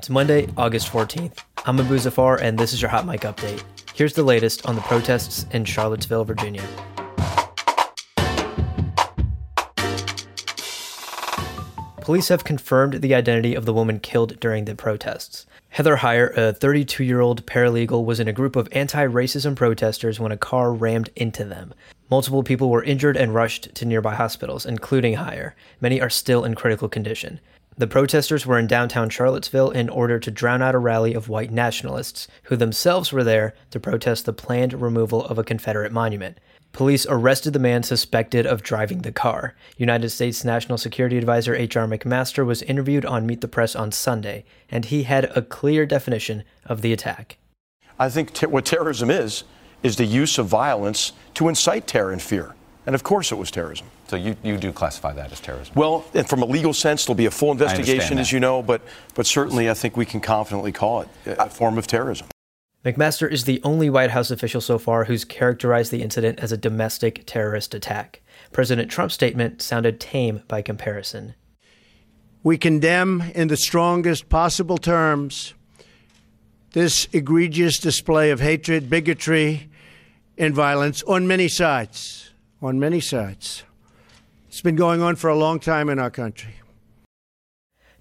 It's Monday, August 14th. I'm Abu Zafar, and this is your Hot Mic Update. Here's the latest on the protests in Charlottesville, Virginia. Police have confirmed the identity of the woman killed during the protests. Heather Heyer, a 32 year old paralegal, was in a group of anti racism protesters when a car rammed into them. Multiple people were injured and rushed to nearby hospitals, including Heyer. Many are still in critical condition. The protesters were in downtown Charlottesville in order to drown out a rally of white nationalists, who themselves were there to protest the planned removal of a Confederate monument. Police arrested the man suspected of driving the car. United States National Security Advisor H.R. McMaster was interviewed on Meet the Press on Sunday, and he had a clear definition of the attack. I think ter- what terrorism is, is the use of violence to incite terror and fear. And of course it was terrorism. So you, you do classify that as terrorism? Well, and from a legal sense, there'll be a full investigation, as you know, but, but certainly I think we can confidently call it a form of terrorism. McMaster is the only White House official so far who's characterized the incident as a domestic terrorist attack. President Trump's statement sounded tame by comparison. We condemn in the strongest possible terms this egregious display of hatred, bigotry, and violence on many sides. On many sides. It's been going on for a long time in our country.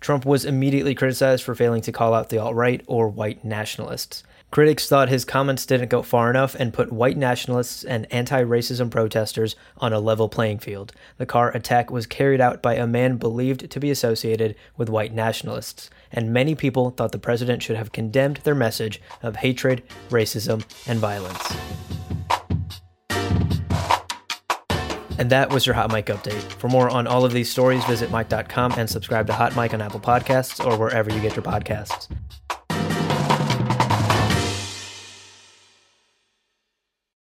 Trump was immediately criticized for failing to call out the alt right or white nationalists. Critics thought his comments didn't go far enough and put white nationalists and anti racism protesters on a level playing field. The car attack was carried out by a man believed to be associated with white nationalists, and many people thought the president should have condemned their message of hatred, racism, and violence. And that was your Hot Mic update. For more on all of these stories, visit Mic.com and subscribe to Hot Mic on Apple Podcasts or wherever you get your podcasts.